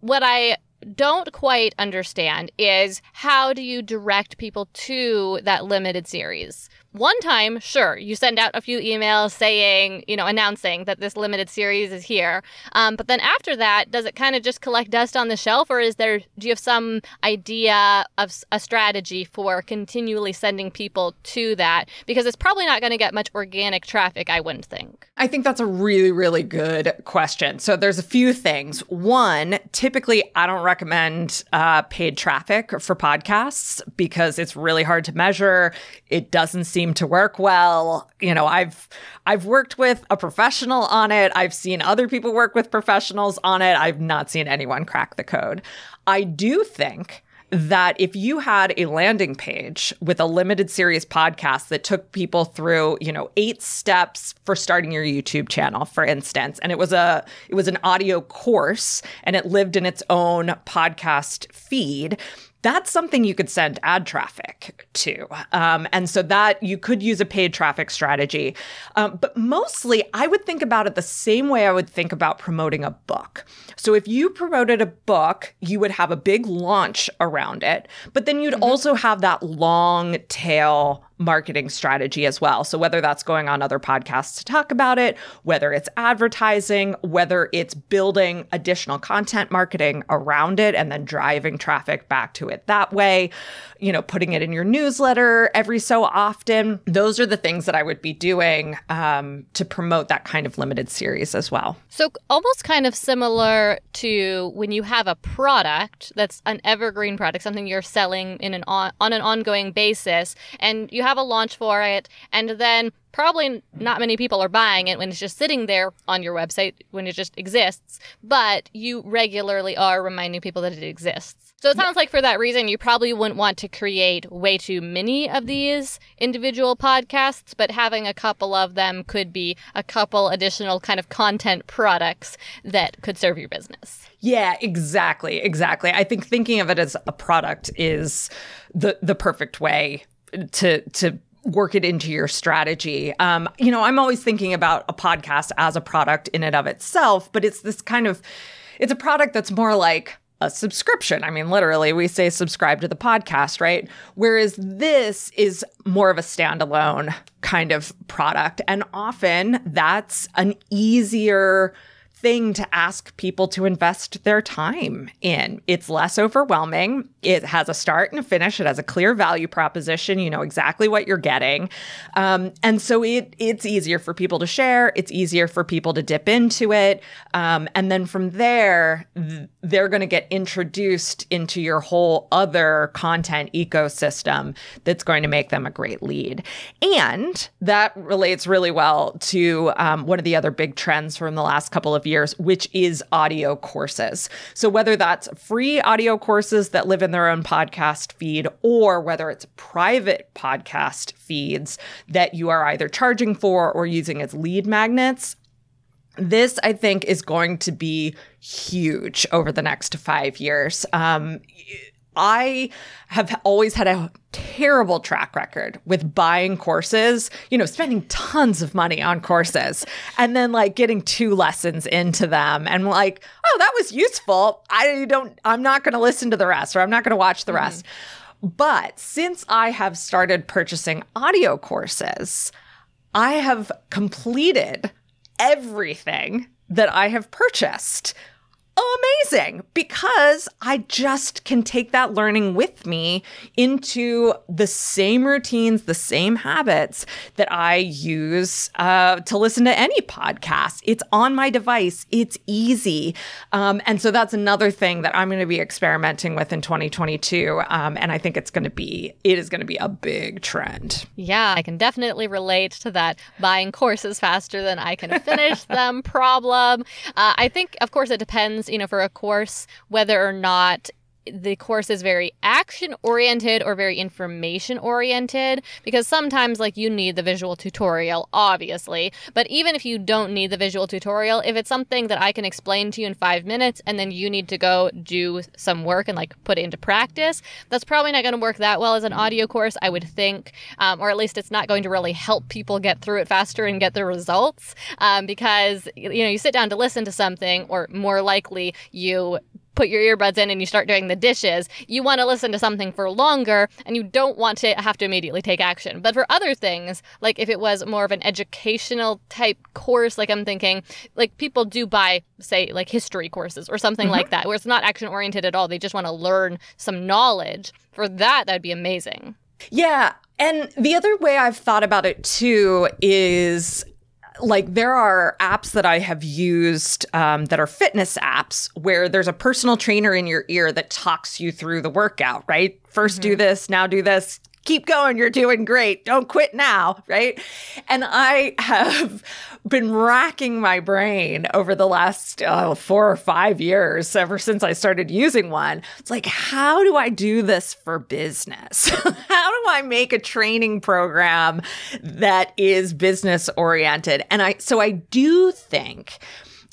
What I don't quite understand is how do you direct people to that limited series? One time, sure, you send out a few emails saying, you know, announcing that this limited series is here. Um, but then after that, does it kind of just collect dust on the shelf, or is there, do you have some idea of a strategy for continually sending people to that? Because it's probably not going to get much organic traffic, I wouldn't think. I think that's a really, really good question. So there's a few things. One, typically, I don't recommend uh, paid traffic for podcasts because it's really hard to measure. It doesn't seem seem to work well. You know, I've I've worked with a professional on it. I've seen other people work with professionals on it. I've not seen anyone crack the code. I do think that if you had a landing page with a limited series podcast that took people through, you know, eight steps for starting your YouTube channel, for instance, and it was a it was an audio course and it lived in its own podcast feed, that's something you could send ad traffic to. Um, and so that you could use a paid traffic strategy. Um, but mostly, I would think about it the same way I would think about promoting a book. So if you promoted a book, you would have a big launch around it, but then you'd mm-hmm. also have that long tail marketing strategy as well. So, whether that's going on other podcasts to talk about it, whether it's advertising, whether it's building additional content marketing around it and then driving traffic back to it that way, you know, putting it in your newsletter every so often, those are the things that I would be doing um, to promote that kind of limited series as well. So, almost kind of similar to when you have a product that's an evergreen product, something you're selling in an on, on an ongoing basis, and you have have a launch for it, and then probably not many people are buying it when it's just sitting there on your website when it just exists, but you regularly are reminding people that it exists. So it sounds yeah. like for that reason, you probably wouldn't want to create way too many of these individual podcasts, but having a couple of them could be a couple additional kind of content products that could serve your business. Yeah, exactly. Exactly. I think thinking of it as a product is the the perfect way to to work it into your strategy. Um, you know, I'm always thinking about a podcast as a product in and of itself, but it's this kind of it's a product that's more like a subscription. I mean, literally, we say subscribe to the podcast, right? Whereas this is more of a standalone kind of product. And often that's an easier thing to ask people to invest their time in. It's less overwhelming. It has a start and a finish. It has a clear value proposition. You know exactly what you're getting, um, and so it it's easier for people to share. It's easier for people to dip into it, um, and then from there, th- they're going to get introduced into your whole other content ecosystem that's going to make them a great lead. And that relates really well to um, one of the other big trends from the last couple of years, which is audio courses. So, whether that's free audio courses that live in their own podcast feed, or whether it's private podcast feeds that you are either charging for or using as lead magnets, this, I think, is going to be huge over the next five years. Um, I have always had a terrible track record with buying courses, you know, spending tons of money on courses and then like getting two lessons into them and like, oh, that was useful. I don't, I'm not going to listen to the rest or I'm not going to watch the rest. Mm-hmm. But since I have started purchasing audio courses, I have completed everything that I have purchased amazing because I just can take that learning with me into the same routines, the same habits that I use uh, to listen to any podcast. It's on my device, it's easy. Um, and so that's another thing that I'm going to be experimenting with in 2022. Um, and I think it's going to be, it is going to be a big trend. Yeah, I can definitely relate to that buying courses faster than I can finish them problem. Uh, I think, of course, it depends you know, for a course, whether or not the course is very action oriented or very information oriented because sometimes like you need the visual tutorial obviously. But even if you don't need the visual tutorial if it's something that i can explain to you in five minutes and then you need to go do some work and like put it into practice that's probably not going to work that well as an audio course i would think. Um, or at least it's not going to really help people get through it faster and get the results um, because you know you sit down to listen to something or more likely you put your earbuds in and you start doing the dishes, you want to listen to something for longer and you don't want to have to immediately take action. But for other things, like if it was more of an educational type course, like I'm thinking, like people do buy, say, like history courses or something mm-hmm. like that, where it's not action oriented at all. They just want to learn some knowledge. For that, that'd be amazing. Yeah. And the other way I've thought about it too is like there are apps that I have used um, that are fitness apps where there's a personal trainer in your ear that talks you through the workout, right? 1st mm-hmm. do this, now do this, keep going. You're doing great. Don't quit now. Right. And I have been racking my brain over the last uh, four or five years, ever since I started using one. It's like, how do I do this for business? how do I make a training program that is business oriented? And I, so I do think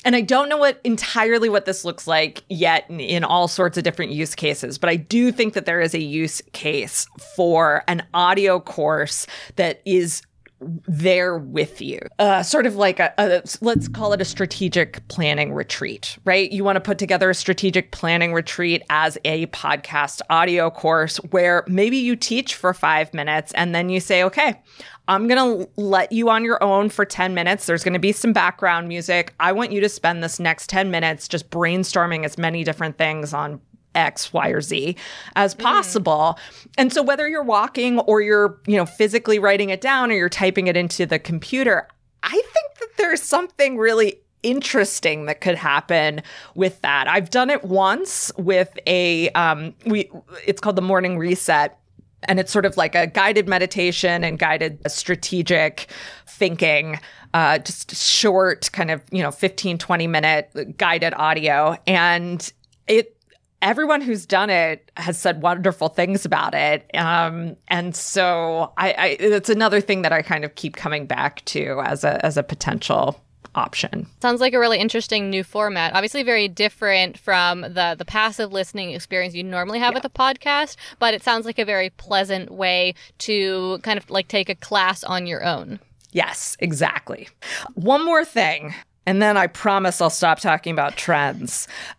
and I don't know what entirely what this looks like yet in, in, all sorts of different use cases, but I do think that there is a use case for an audio course that is there with you. Uh, sort of like a, a, let's call it a strategic planning retreat, right? You want to put together a strategic planning retreat as a podcast audio course where maybe you teach for five minutes and then you say, okay, I'm going to let you on your own for 10 minutes. There's going to be some background music. I want you to spend this next 10 minutes just brainstorming as many different things on X, Y, or Z as mm. possible. Mm. And so whether you're walking or you're, you know, physically writing it down or you're typing it into the computer, I think that there's something really interesting that could happen with that. I've done it once with a um we it's called the morning reset and it's sort of like a guided meditation and guided strategic thinking uh, just short kind of you know 15 20 minute guided audio and it everyone who's done it has said wonderful things about it um, and so I, I it's another thing that i kind of keep coming back to as a as a potential option. Sounds like a really interesting new format. Obviously very different from the the passive listening experience you normally have yeah. with a podcast, but it sounds like a very pleasant way to kind of like take a class on your own. Yes, exactly. One more thing and then I promise I'll stop talking about trends.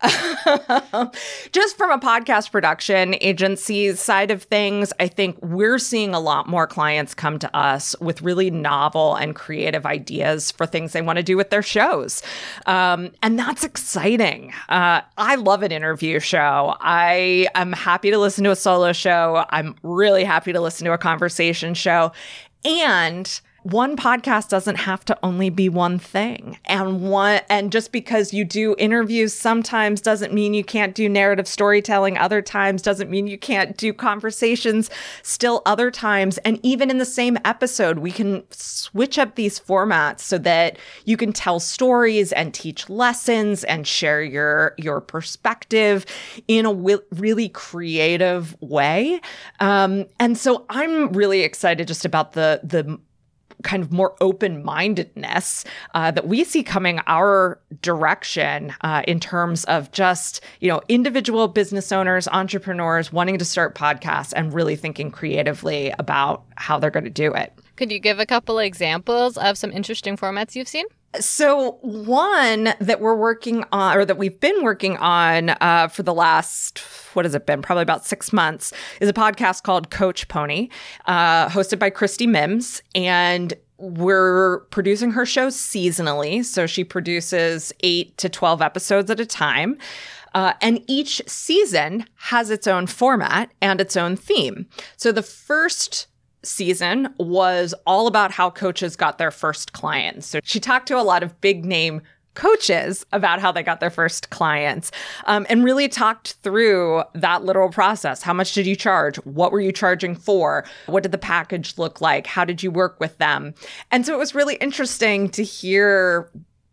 Just from a podcast production agency side of things, I think we're seeing a lot more clients come to us with really novel and creative ideas for things they want to do with their shows. Um, and that's exciting. Uh, I love an interview show. I am happy to listen to a solo show. I'm really happy to listen to a conversation show. And one podcast doesn't have to only be one thing. And one and just because you do interviews sometimes doesn't mean you can't do narrative storytelling other times doesn't mean you can't do conversations still other times and even in the same episode we can switch up these formats so that you can tell stories and teach lessons and share your your perspective in a w- really creative way. Um, and so I'm really excited just about the the kind of more open mindedness uh, that we see coming our direction uh, in terms of just, you know, individual business owners, entrepreneurs wanting to start podcasts and really thinking creatively about how they're going to do it. Could you give a couple examples of some interesting formats you've seen? So, one that we're working on, or that we've been working on uh, for the last, what has it been? Probably about six months, is a podcast called Coach Pony, uh, hosted by Christy Mims. And we're producing her shows seasonally. So, she produces eight to 12 episodes at a time. Uh, and each season has its own format and its own theme. So, the first season was all about how coaches got their first clients. So she talked to a lot of big name coaches about how they got their first clients um, and really talked through that literal process. How much did you charge? What were you charging for? What did the package look like? How did you work with them? And so it was really interesting to hear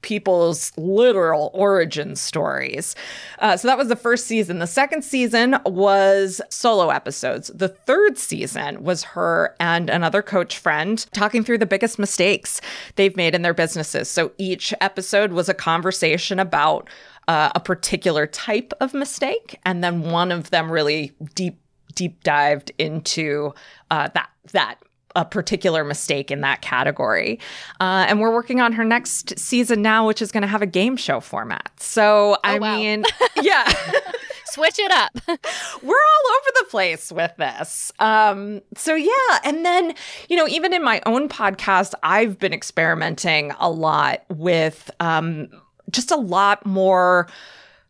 people's literal origin stories. Uh, so that was the first season. The second season was solo episodes. The third season was her and another coach friend talking through the biggest mistakes they've made in their businesses. So each episode was a conversation about uh, a particular type of mistake, and then one of them really deep deep dived into uh, that that a particular mistake in that category. Uh, and we're working on her next season now, which is going to have a game show format. So, I Oh, wow. mean, yeah. Switch it up. we're all over the place with this. Um, so yeah, and then you know, even in my own podcast, I've been experimenting a lot with um, just a lot more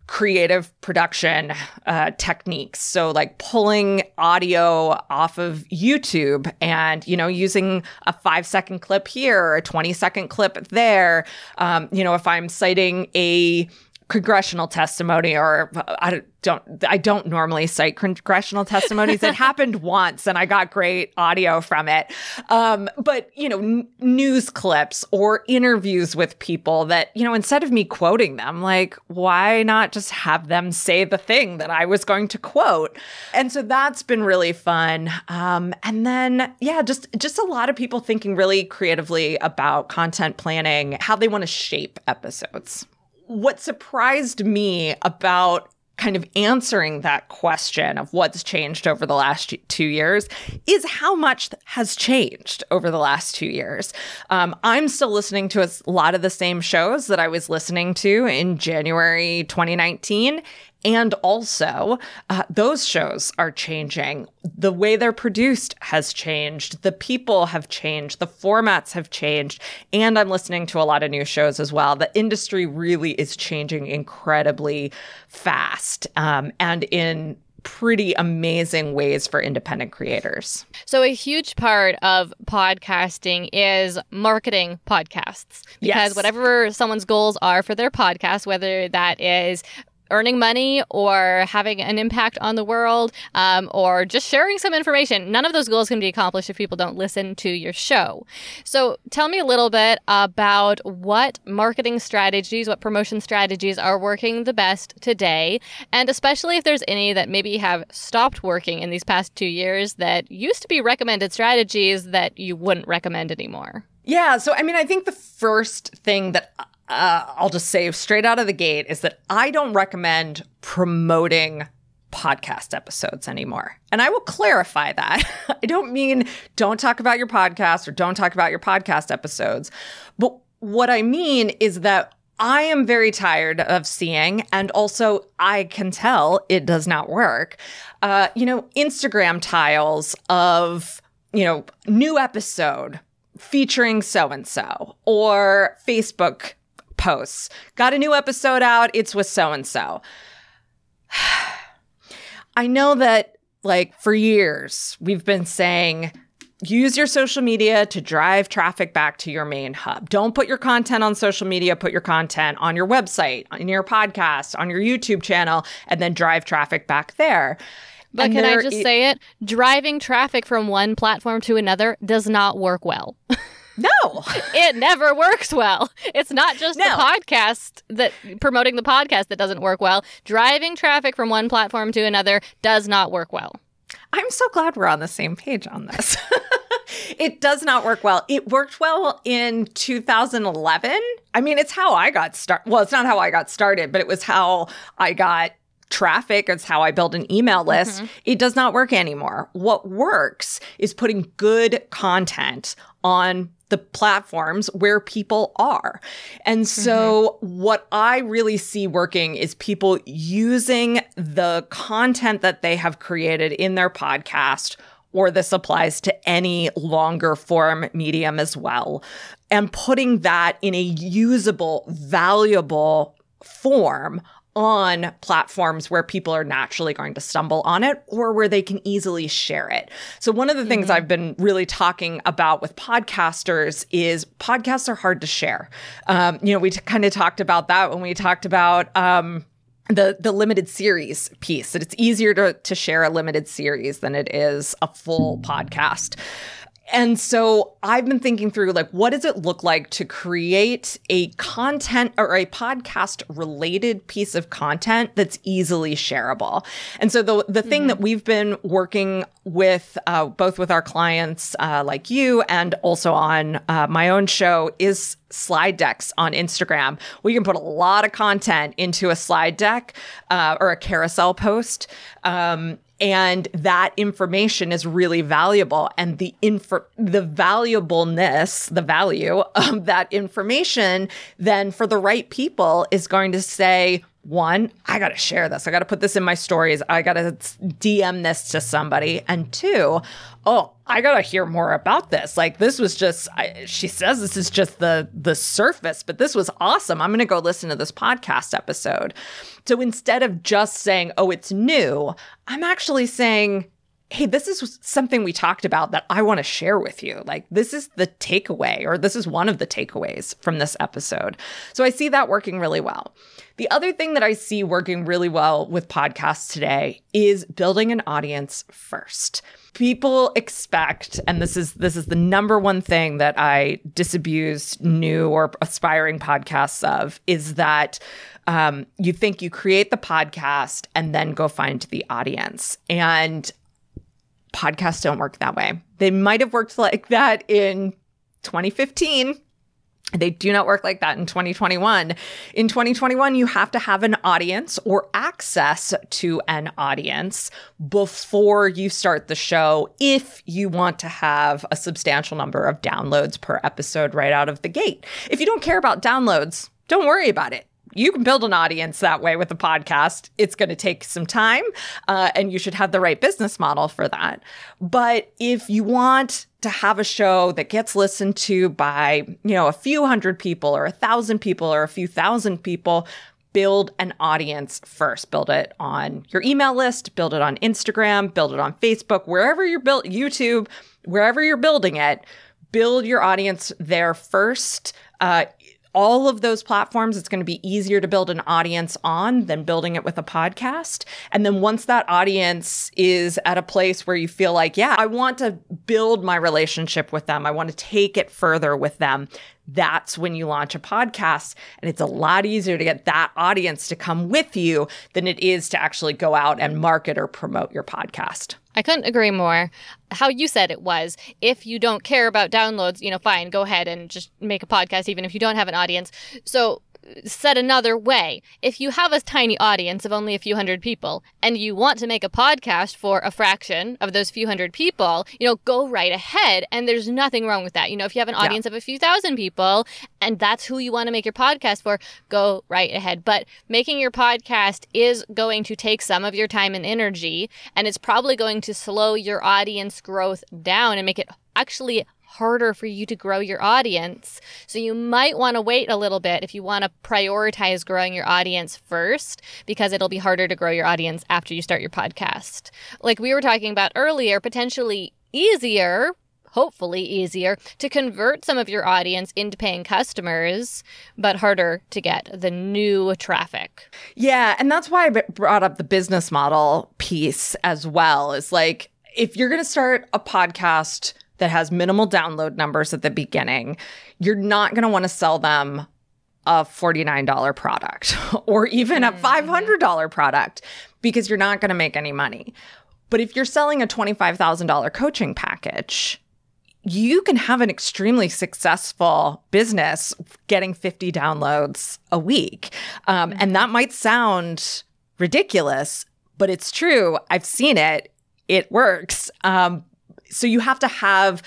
creative production uh, techniques. So like pulling audio off of YouTube and you know using a five second clip here, or a twenty second clip there. Um, you know, if I'm citing a congressional testimony or I don't I don't normally cite congressional testimonies. It happened once and I got great audio from it. Um, but you know n- news clips or interviews with people that you know instead of me quoting them like why not just have them say the thing that I was going to quote? And so that's been really fun. Um, and then yeah just just a lot of people thinking really creatively about content planning how they want to shape episodes what surprised me about kind of answering that question of what's changed over the last two years is how much has changed over the last two years. Um, I'm still listening to a lot of the same shows that I was listening to in January 2019. And also, uh, those shows are changing. The way they're produced has changed. The people have changed. The formats have changed. And I'm listening to a lot of new shows as well. The industry really is changing incredibly fast um, and in pretty amazing ways for independent creators. So, a huge part of podcasting is marketing podcasts because Yes. whatever someone's goals are for their podcast, whether that is earning money or having an impact on the world um, or just sharing some information, none of those goals can be accomplished if people don't listen to your show. So, tell me a little bit about what marketing strategies, what promotion strategies are working the best today, and especially if there's any that maybe have stopped working in these past two years that used to be recommended strategies that you wouldn't recommend anymore. Yeah. So, I mean, I think the first thing that uh, I'll just say straight out of the gate is that I don't recommend promoting podcast episodes anymore. And I will clarify that. I don't mean don't talk about your podcast or don't talk about your podcast episodes. But what I mean is that I am very tired of seeing, and also I can tell it does not work. Uh, you know, Instagram tiles of, you know, new episode featuring so and so, or Facebook posts. Got a new episode out, it's with so and so. I know that, like, for years, we've been saying, use your social media to drive traffic back to your main hub. Don't put your content on social media, put your content on your website, in your podcast, on your YouTube channel, and then drive traffic back there. But And can I just i- say it? Driving traffic from one platform to another does not work well. No. it never works well. It's not just No. the podcast that promoting the podcast that doesn't work well. Driving traffic from one platform to another does not work well. I'm so glad we're on the same page on this. it does not work well. It worked well in 2011. I mean, it's how I got started. Well, it's not how I got started, but it was how I got traffic. It's how I build an email list. Mm-hmm. It does not work anymore. What works is putting good content on the platforms where people are. And so mm-hmm. what I really see working is people using the content that they have created in their podcast or this applies to any longer form medium as well, and putting that in a usable, valuable form on platforms where people are naturally going to stumble on it or where they can easily share it. So, one of the things I've been really talking about with podcasters is podcasts are hard to share. Um, you know, we t- kind of talked about that when we talked about. Um, the the limited series piece that it's easier to to share a limited series than it is a full podcast. And so I've been thinking through like what does it look like to create a content or a podcast related piece of content that's easily shareable. And so the the thing that we've been working with uh, both with our clients uh, like you and also on uh, my own show is slide decks on Instagram. We can put a lot of content into a slide deck uh, or a carousel post. Um, and that information is really valuable and the info the valuableness the value of that information then for the right people is going to say one, I got to share this. I got to put this in my stories. I got to DM this to somebody. And two, oh, I got to hear more about this. Like this was just I, she says this is just the the surface, but this was awesome. I'm to go listen to this podcast episode. So instead of just saying, "Oh, it's new," I'm actually saying, hey, this is something we talked about that I want to share with you. Like, this is the takeaway, or this is one of the takeaways from this episode. So I see that working really well. The other thing that I see working really well with podcasts today is building an audience first. People expect, and this is this is the number one thing that I disabuse new or aspiring podcasts of, is that um, you think you create the podcast and then go find the audience. And podcasts don't work that way. They might have worked like that in 2015 they do not work like that in 2021. In 2021, you have to have an audience or access to an audience before you start the show if you want to have a substantial number of downloads per episode right out of the gate. If you don't care about downloads, don't worry about it you can build an audience that way with a podcast. It's going to take some time, uh, and you should have the right business model for that. But if you want to have a show that gets listened to by, you know, a few hundred people or a thousand people or a few thousand people, build an audience first. Build it on your email list, build it on Instagram, build it on Facebook, wherever you're built, YouTube, wherever you're building it, build your audience there first. Uh, all of those platforms, it's going to be easier to build an audience on than building it with a podcast. And then once that audience is at a place where you feel like, yeah, I want to build my relationship with them, I want to take it further with them, that's when you launch a podcast. And it's a lot easier to get that audience to come with you than it is to actually go out and market or promote your podcast. I couldn't agree more. How you said it was if you don't care about downloads, you know, fine, go ahead and just make a podcast, even if you don't have an audience. So said another way, if you have a tiny audience of only a few hundred people and you want to make a podcast for a fraction of those few hundred people, you know, go right ahead. And there's nothing wrong with that. You know, if you have an audience yeah. of a few thousand people and that's who you want to make your podcast for, go right ahead. But making your podcast is going to take some of your time and energy, and it's probably going to slow your audience growth down and make it actually harder for you to grow your audience. So you might want to wait a little bit if you want to prioritize growing your audience first, because it'll be harder to grow your audience after you start your podcast. Like we were talking about earlier, potentially easier hopefully easier to convert some of your audience into paying customers, but harder to get the new traffic. Yeah. And that's why I brought up the business model piece as well. Is like, if you're going to start a podcast that has minimal download numbers at the beginning, you're not going to want to sell them a $49 product or even a $500 product because you're not going to make any money. But if you're selling a $25,000 coaching package, you can have an extremely successful business getting 50 downloads a week. Um, and that might sound ridiculous, but it's true. I've seen it. It works. Um, so you have to have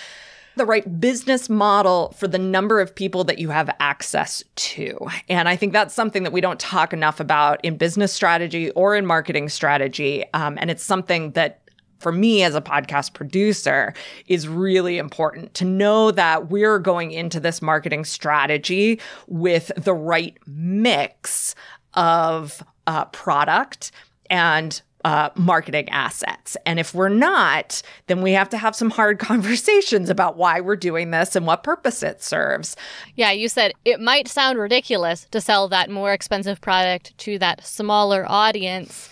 the right business model for the number of people that you have access to. And I think that's something that we don't talk enough about in business strategy or in marketing strategy. Um, and it's something that for me as a podcast producer is really important to know that we're going into this marketing strategy with the right mix of uh, product and uh, marketing assets. And if we're not, then we have to have some hard conversations about why we're doing this and what purpose it serves. Yeah, you said it might sound ridiculous to sell that more expensive product to that smaller audience.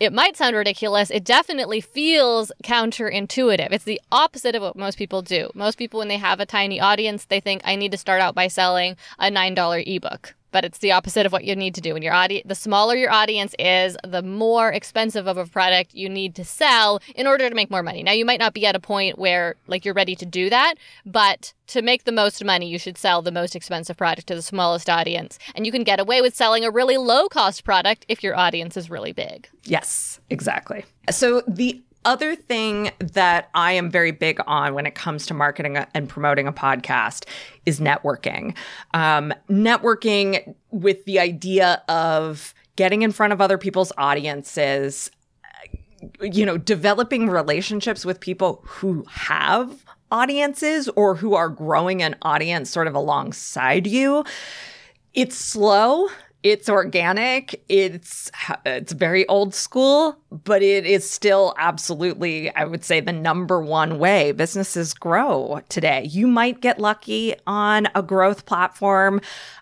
It might sound ridiculous. It definitely feels counterintuitive. It's the opposite of what most people do. Most people, when they have a tiny audience, they think, I need to start out by selling a $9 ebook but it's the opposite of what you need to do. When your audience, the smaller your audience is, the more expensive of a product you need to sell in order to make more money. Now, you might not be at a point where like you're ready to do that, but to make the most money, you should sell the most expensive product to the smallest audience. And you can get away with selling a really low cost product if your audience is really big. Yes, exactly. So the other thing that I am very big on when it comes to marketing and promoting a podcast is networking. Um, networking with the idea of getting in front of other people's audiences, you know, developing relationships with people who have audiences or who are growing an audience sort of alongside you. It's slow it's organic. It's it's very old school, but it is still absolutely, I would say, the number one way businesses grow today. You might get lucky on a growth platform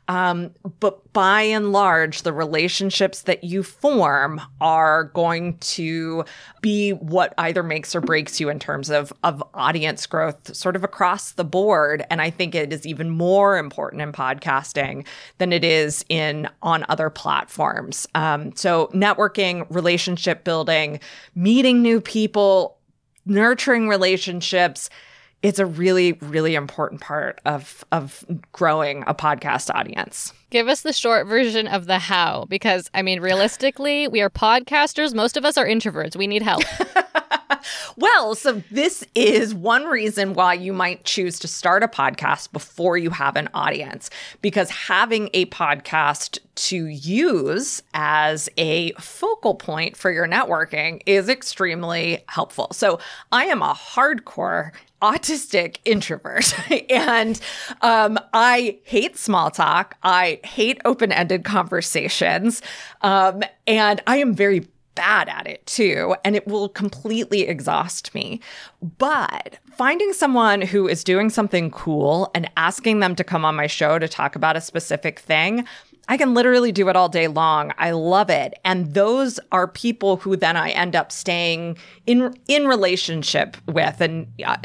um, but by and large, the relationships that you form are going to be what either makes or breaks you in terms of, of audience growth, sort of across the board. And I think it is even more important in podcasting than it is in on other platforms. Um, so networking, relationship building, meeting new people, nurturing relationships. It's a really really important part of of growing a podcast audience. Give us the short version of the how because i mean realistically we are podcasters. Most of us are introverts. We need help well, so this is one reason why you might choose to start a podcast before you have an audience, because having a podcast to use as a focal point for your networking is extremely helpful. So I am a hardcore autistic introvert and um, I hate small talk. I hate open ended conversations. Um, and I am very bad at it too, and it will completely exhaust me. But finding someone who is doing something cool and asking them to come on my show to talk about a specific thing, I can literally do it all day long. I love it. And those are people who then I end up staying in in relationship with and uh,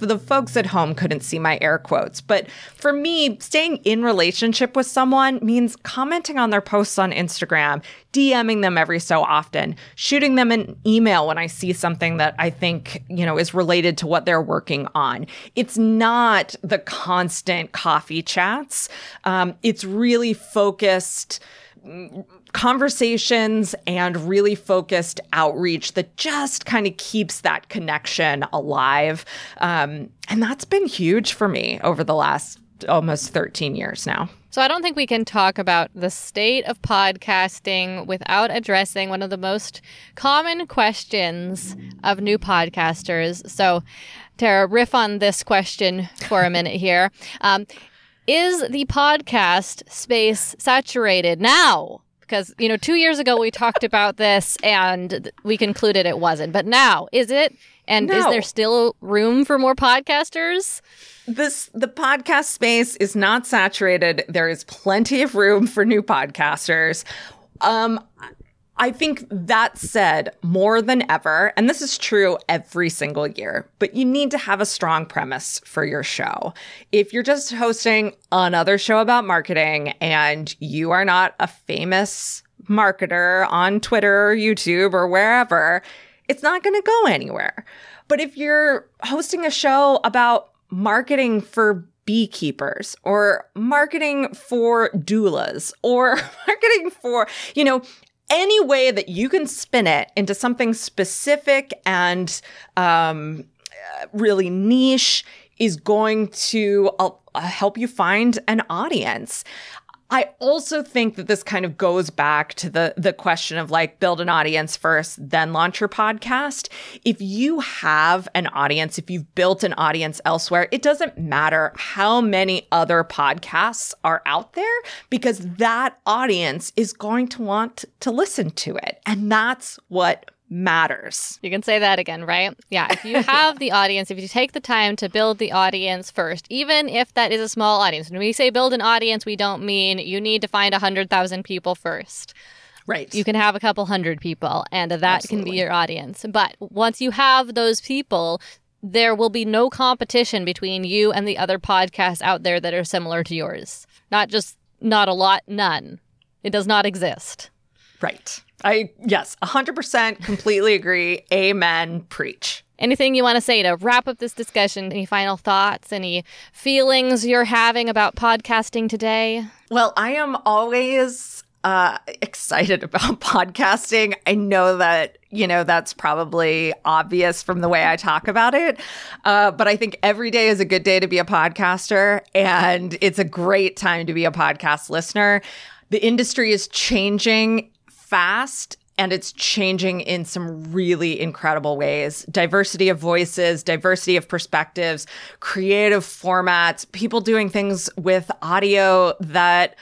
the folks at home couldn't see my air quotes, but for me, staying in relationship with someone means commenting on their posts on Instagram, DMing them every so often, shooting them an email when I see something that I think, you know, is related to what they're working on. It's not the constant coffee chats. Um, it's really focused conversations and really focused outreach that just kind of keeps that connection alive. Um, and that's been huge for me over the last almost 13 years now. So I don't think we can talk about the state of podcasting without addressing one of the most common questions of new podcasters. So, Tara, riff on this question for a minute here. Um, is the podcast space saturated now? Because you know 2 years ago we talked about this and we concluded it wasn't. But now is it? And no. is there still room for more podcasters? This the podcast space is not saturated. There is plenty of room for new podcasters. Um I think that said, more than ever, and this is true every single year, but you need to have a strong premise for your show. If you're just hosting another show about marketing and you are not a famous marketer on Twitter or YouTube or wherever, it's not going to go anywhere. But if you're hosting a show about marketing for beekeepers or marketing for doulas or marketing for, you know, any way that you can spin it into something specific and um, really niche is going to uh, help you find an audience. I also think that this kind of goes back to the the question of like build an audience first, then launch your podcast. If you have an audience, if you've built an audience elsewhere, it doesn't matter how many other podcasts are out there because that audience is going to want to listen to it. And that's what matters. You can say that again, right? Yeah. If you have the audience, if you take the time to build the audience first, even if that is a small audience, when we say build an audience, we don't mean you need to find 100,000 people first. Right. You can have a couple hundred people, and that Absolutely. can be your audience. But once you have those people, there will be no competition between you and the other podcasts out there that are similar to yours. Not just not a lot, none. It does not exist. Right. I, yes, 100% completely agree. Amen. Preach. Anything you want to say to wrap up this discussion? Any final thoughts? Any feelings you're having about podcasting today? Well, I am always uh, excited about podcasting. I know that, you know, that's probably obvious from the way I talk about it. Uh, but I think every day is a good day to be a podcaster, and it's a great time to be a podcast listener. The industry is changing fast and it's changing in some really incredible ways. Diversity of voices, diversity of perspectives, creative formats, people doing things with audio that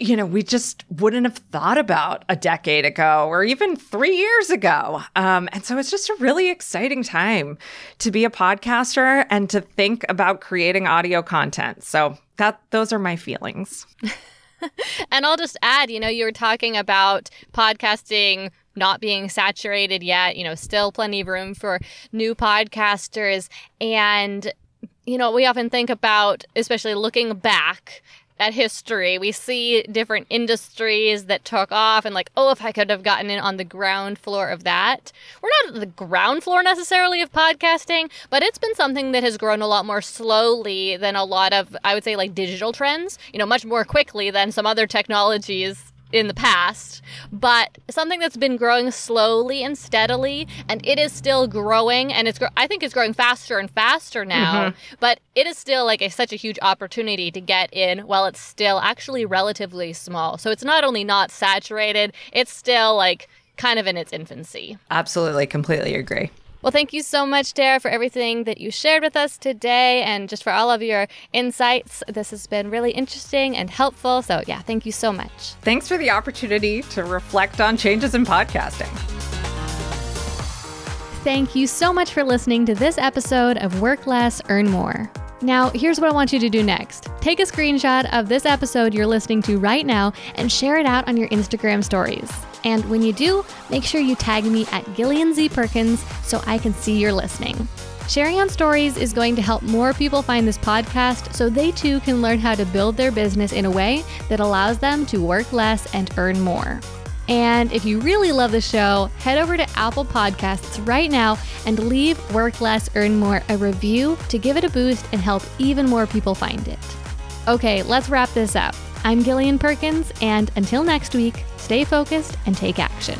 you know, we just wouldn't have thought about a decade ago or even three years ago. Um, and so it's just a really exciting time to be a podcaster and to think about creating audio content. So that those are my feelings. and I'll just add, you know, you were talking about podcasting not being saturated yet, you know, still plenty of room for new podcasters. And, you know, we often think about, especially looking back at history, we see different industries that took off and like, oh, if I could have gotten in on the ground floor of that. We're not at the ground floor necessarily of podcasting, but it's been something that has grown a lot more slowly than a lot of, I would say, like digital trends, you know, much more quickly than some other technologies in the past, but something that's been growing slowly and steadily, and it is still growing, and it's I think it's growing faster and faster now. Mm-hmm. But it is still like a, such a huge opportunity to get in while it's still actually relatively small. So it's not only not saturated, it's still like kind of in its infancy. Absolutely, completely agree. Well, thank you so much, Tara, for everything that you shared with us today and just for all of your insights. This has been really interesting and helpful. So, yeah, thank you so much. Thanks for the opportunity to reflect on changes in podcasting. Thank you so much for listening to this episode of Work Less, Earn More. Now, here's what I want you to do next. Take a screenshot of this episode you're listening to right now and share it out on your Instagram stories. And when you do, make sure you tag me at Gillian Z. Perkins so I can see you're listening. Sharing on stories is going to help more people find this podcast so they too can learn how to build their business in a way that allows them to work less and earn more. And if you really love the show, head over to Apple Podcasts right now and leave Work Less, Earn More a review to give it a boost and help even more people find it. Okay, let's wrap this up. I'm Gillian Perkins, and until next week, stay focused and take action.